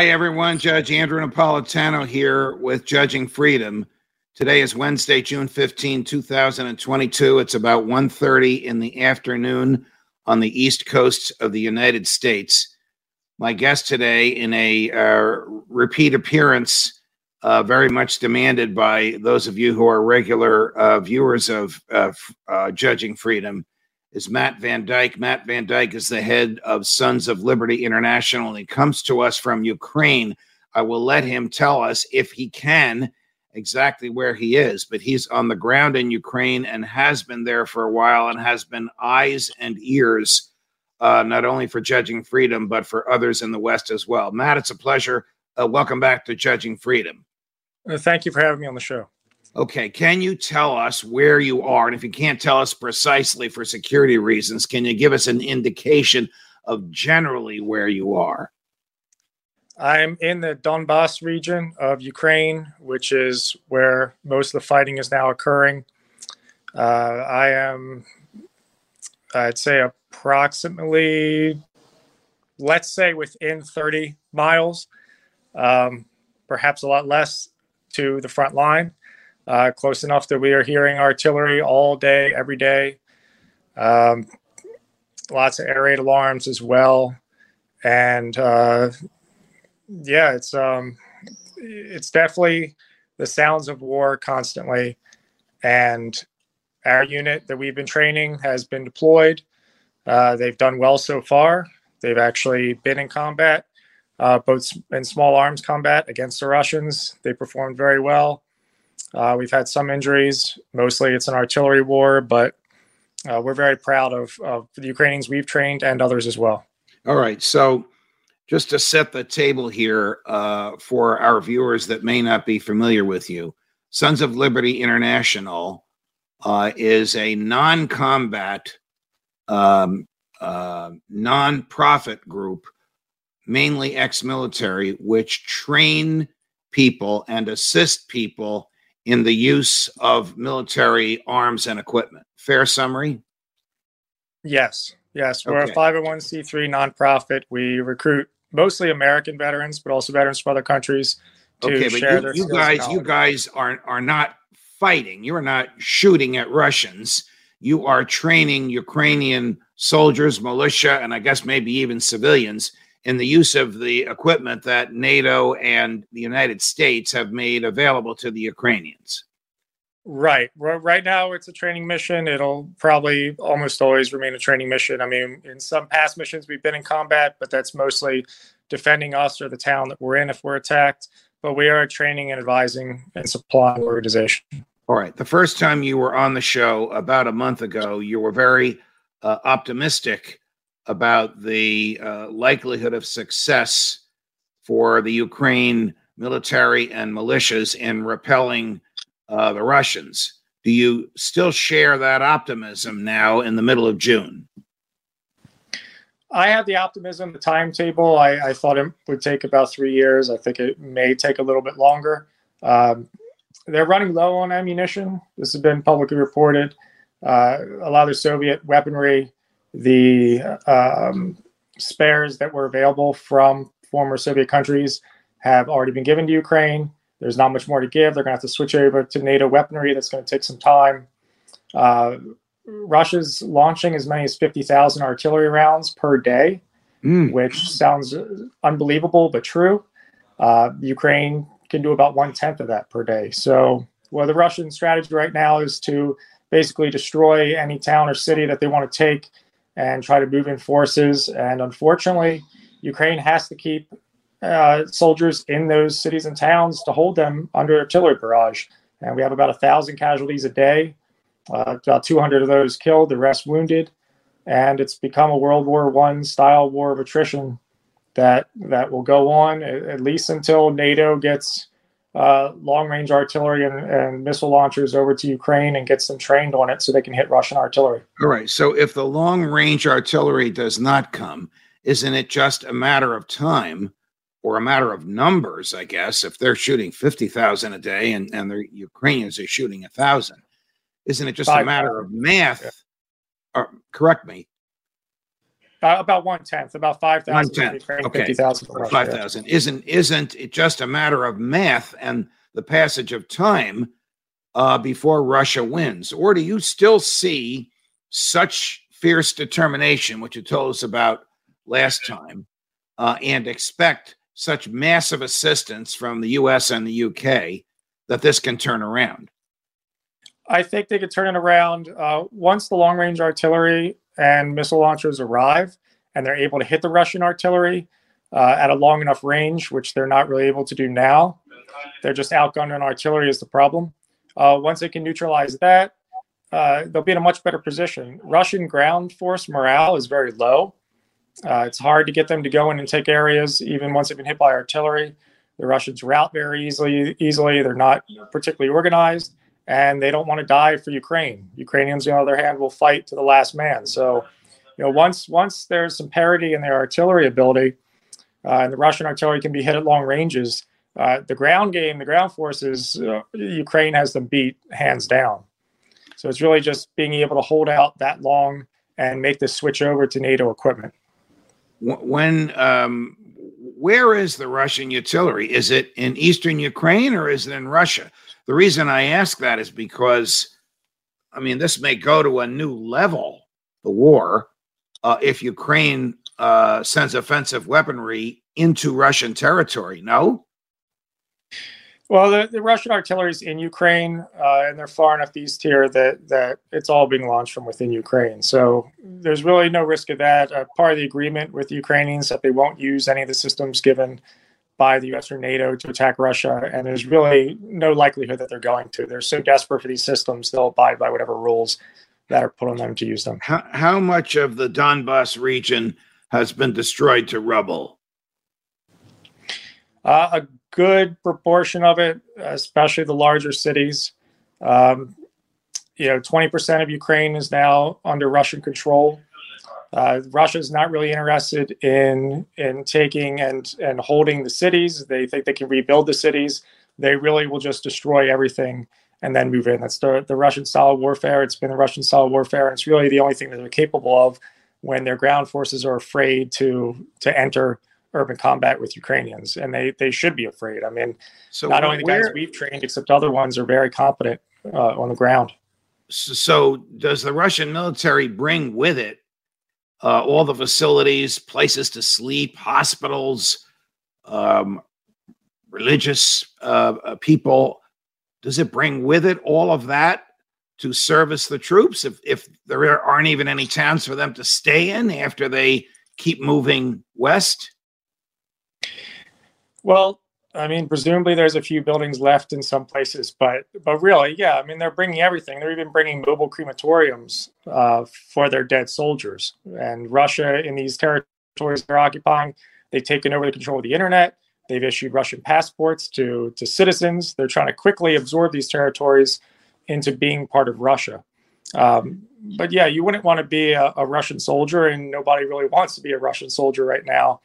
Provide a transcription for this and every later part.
Hi, everyone. Judge Andrew Napolitano here with Judging Freedom. Today is Wednesday, June 15, 2022. It's about 1.30 in the afternoon on the east coast of the United States. My guest today, in a uh, repeat appearance, uh, very much demanded by those of you who are regular uh, viewers of uh, Judging Freedom, is Matt Van Dyke. Matt Van Dyke is the head of Sons of Liberty International, and he comes to us from Ukraine. I will let him tell us if he can exactly where he is, but he's on the ground in Ukraine and has been there for a while and has been eyes and ears, uh, not only for Judging Freedom, but for others in the West as well. Matt, it's a pleasure. Uh, welcome back to Judging Freedom. Uh, thank you for having me on the show. Okay, can you tell us where you are? And if you can't tell us precisely for security reasons, can you give us an indication of generally where you are? I'm in the Donbass region of Ukraine, which is where most of the fighting is now occurring. Uh, I am, I'd say, approximately, let's say, within 30 miles, um, perhaps a lot less to the front line uh, close enough that we are hearing artillery all day, every day. Um, lots of air raid alarms as well, and uh, yeah, it's um, it's definitely the sounds of war constantly, and our unit that we've been training has been deployed. Uh, they've done well so far. They've actually been in combat, uh, both in small arms combat against the Russians. They performed very well. Uh, we've had some injuries. Mostly it's an artillery war, but uh, we're very proud of, of the Ukrainians we've trained and others as well. All right. So, just to set the table here uh, for our viewers that may not be familiar with you, Sons of Liberty International uh, is a non combat, um, uh, non profit group, mainly ex military, which train people and assist people in the use of military arms and equipment. Fair summary? Yes. Yes. We're okay. a 501c3 nonprofit. We recruit mostly American veterans, but also veterans from other countries to okay, share but you, you guys, you guys are are not fighting. You are not shooting at Russians. You are training Ukrainian soldiers, militia, and I guess maybe even civilians in the use of the equipment that NATO and the United States have made available to the Ukrainians. Right. Right now, it's a training mission. It'll probably almost always remain a training mission. I mean, in some past missions, we've been in combat, but that's mostly defending us or the town that we're in if we're attacked. But we are a training and advising and supplying organization. All right. The first time you were on the show about a month ago, you were very uh, optimistic about the uh, likelihood of success for the Ukraine military and militias in repelling uh, the Russians. Do you still share that optimism now in the middle of June? I have the optimism, the timetable. I, I, thought it would take about three years. I think it may take a little bit longer. Um, they're running low on ammunition. This has been publicly reported. Uh, a lot of the Soviet weaponry the um, spares that were available from former Soviet countries have already been given to Ukraine. There's not much more to give. They're going to have to switch over to NATO weaponry. That's going to take some time. Uh, Russia's launching as many as 50,000 artillery rounds per day, mm. which sounds unbelievable, but true. Uh, Ukraine can do about one tenth of that per day. So, well, the Russian strategy right now is to basically destroy any town or city that they want to take and try to move in forces. And unfortunately, Ukraine has to keep uh, soldiers in those cities and towns to hold them under artillery barrage. And we have about a thousand casualties a day, uh, about 200 of those killed, the rest wounded. and it's become a World War One style war of attrition that that will go on at, least until NATO gets uh, long range artillery and, and, missile launchers over to Ukraine and gets them trained on it so they can hit Russian artillery. All right. So if the long range artillery does not come, isn't it just a matter of time or a matter of numbers, I guess, if they're shooting 50,000 a day and, and the Ukrainians are shooting a thousand? Isn't it just Five a matter of math? Yeah. Or, correct me. Uh, about one tenth, about five thousand. Okay, 50, five thousand. Isn't isn't it just a matter of math and the passage of time uh, before Russia wins, or do you still see such fierce determination, which you told us about last time, uh, and expect such massive assistance from the U.S. and the U.K. that this can turn around? I think they could turn it around uh, once the long range artillery and missile launchers arrive and they're able to hit the Russian artillery uh, at a long enough range, which they're not really able to do now. They're just outgunning artillery is the problem. Uh, once they can neutralize that, uh, they'll be in a much better position. Russian ground force morale is very low. Uh, it's hard to get them to go in and take areas, even once they've been hit by artillery. The Russians rout very easily. Easily, they're not particularly organized and they don't want to die for Ukraine. Ukrainians, on the other hand, will fight to the last man. So, you know, once once there's some parity in their artillery ability, uh, and the Russian artillery can be hit at long ranges, uh, the ground game, the ground forces, uh, Ukraine has them beat hands down. So it's really just being able to hold out that long and make the switch over to NATO equipment. When um, where is the Russian artillery? Is it in eastern Ukraine or is it in Russia? The reason I ask that is because, I mean, this may go to a new level, the war, uh, if Ukraine uh, sends offensive weaponry into Russian territory. No? Well, the, the Russian artillery is in Ukraine, uh, and they're far enough east here that that it's all being launched from within Ukraine. So there's really no risk of that. Uh, part of the agreement with the Ukrainians that they won't use any of the systems given by the US or NATO to attack Russia. And there's really no likelihood that they're going to. They're so desperate for these systems, they'll abide by whatever rules that are put on them to use them. How, how much of the Donbass region has been destroyed to rubble? Uh, a good proportion of it, especially the larger cities. Um, you know, 20% of Ukraine is now under Russian control. Uh, Russia is not really interested in in taking and and holding the cities. They think they can rebuild the cities. They really will just destroy everything and then move in. That's the the Russian style warfare. It's been the Russian style warfare, and it's really the only thing that they're capable of when their ground forces are afraid to to enter urban combat with Ukrainians, and they they should be afraid. I mean, so not only the guys we've trained, except other ones are very competent uh, on the ground. So, does the Russian military bring with it uh, all the facilities, places to sleep, hospitals, um, religious uh, uh, people. Does it bring with it all of that to service the troops? If if there aren't even any towns for them to stay in after they keep moving west. Well, I mean, presumably there's a few buildings left in some places, but but really, yeah, I mean, they're bringing everything. They're even bringing mobile crematoriums uh, for their dead soldiers. And Russia, in these territories they're occupying, they've taken over the control of the internet. They've issued Russian passports to to citizens. They're trying to quickly absorb these territories into being part of Russia. Um, but yeah, you wouldn't want to be a, a Russian soldier, and nobody really wants to be a Russian soldier right now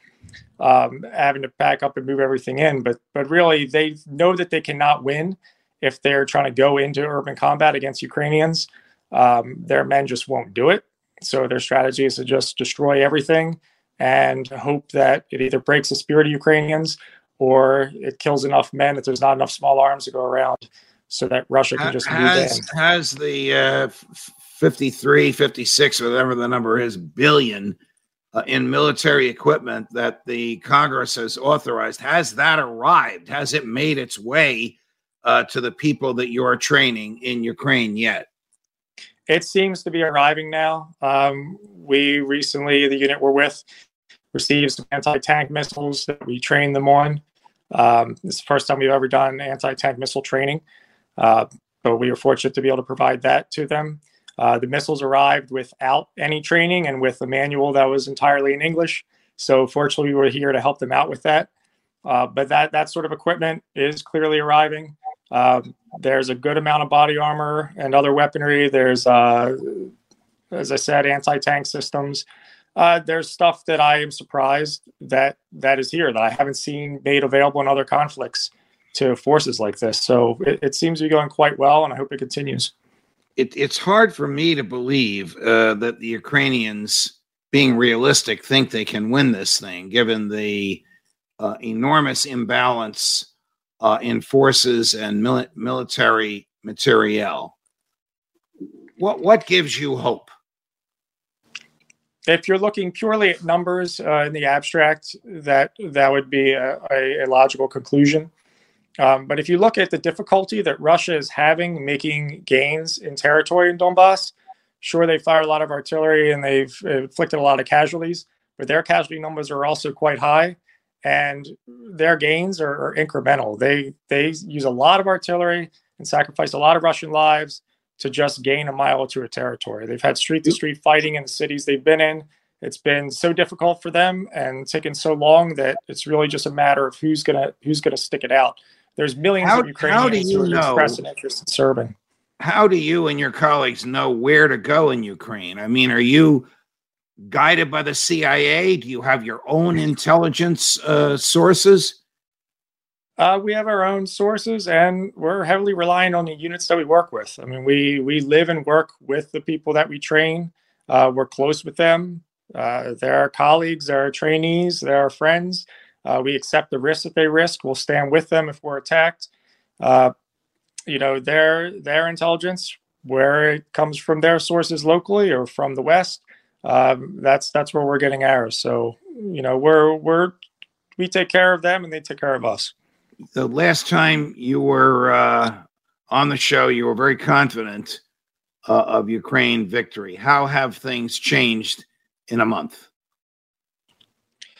um, having to pack up and move everything in. But but really, they know that they cannot win if they're trying to go into urban combat against Ukrainians. Um, their men just won't do it. So their strategy is to just destroy everything and hope that it either breaks the spirit of Ukrainians or it kills enough men that there's not enough small arms to go around so that Russia can just has, has the uh, 53, 56, whatever the number is, billion uh, in military equipment that the Congress has authorized. Has that arrived? Has it made its way uh, to the people that you are training in Ukraine yet? It seems to be arriving now. Um, we recently, the unit we're with, received some anti tank missiles that we trained them on. Um, it's the first time we've ever done anti tank missile training, uh, but we were fortunate to be able to provide that to them. Uh, the missiles arrived without any training and with a manual that was entirely in English. So fortunately, we were here to help them out with that. Uh, but that that sort of equipment is clearly arriving. Uh, there's a good amount of body armor and other weaponry. There's, uh, as I said, anti-tank systems. Uh, there's stuff that I am surprised that that is here that I haven't seen made available in other conflicts to forces like this. So it, it seems to be going quite well, and I hope it continues. It, it's hard for me to believe uh, that the Ukrainians, being realistic, think they can win this thing, given the uh, enormous imbalance uh, in forces and mili- military materiel. What what gives you hope? If you're looking purely at numbers uh, in the abstract, that that would be a, a logical conclusion. Um, but if you look at the difficulty that Russia is having making gains in territory in Donbass, sure they fire a lot of artillery and they've inflicted a lot of casualties, but their casualty numbers are also quite high and their gains are, are, incremental. They they use a lot of artillery and sacrifice a lot of Russian lives to just gain a mile to a territory. They've had street to street fighting in the cities they've been in. It's been so difficult for them and taken so long that it's really just a matter of who's gonna who's gonna stick it out. There's millions how, of Ukrainians who know, express an interest in serving. How do you and your colleagues know where to go in Ukraine? I mean, are you guided by the CIA? Do you have your own intelligence uh, sources? Uh, we have our own sources, and we're heavily reliant on the units that we work with. I mean, we we live and work with the people that we train. Uh, we're close with them. Uh, they're our colleagues, they're our trainees, they're our friends. Uh, we accept the risks that they risk. We'll stand with them if we're attacked. Uh, you know, their their intelligence, where it comes from their sources locally or from the West, um, that's that's where we're getting ours. So you know, we're we're we take care of them and they take care of us. The last time you were uh, on the show, you were very confident uh, of Ukraine victory. How have things changed in a month?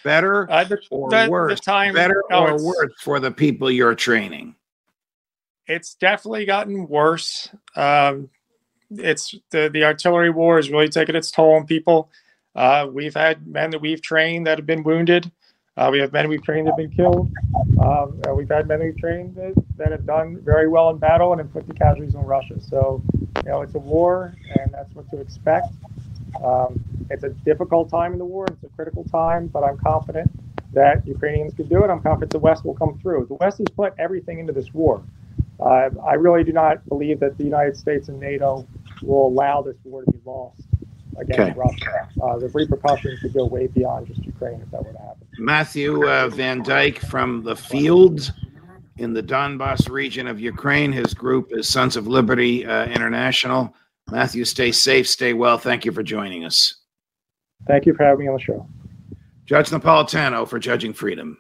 Better uh, the, or the, worse? The time, Better or worse for the people you're training? It's definitely gotten worse. Um, it's the the artillery war has really taken its toll on people. Uh, we've had men that we've trained that have been wounded. Uh, we have men we've trained that have been killed. Um, we've had men we've trained that, that have done very well in battle and inflicted casualties on Russia. So, you know, it's a war, and that's what to expect. Um, it's a difficult time in the war. It's a critical time, but I'm confident that Ukrainians can do it. I'm confident the West will come through. The West has put everything into this war. Uh, I really do not believe that the United States and NATO will allow this war to be lost against okay. Russia. Uh, the repercussions could go way beyond just Ukraine if that were to happen. Matthew uh, Van Dyke from the fields in the Donbass region of Ukraine. His group is Sons of Liberty uh, International. Matthew, stay safe, stay well. Thank you for joining us. Thank you for having me on the show. Judge Napolitano for Judging Freedom.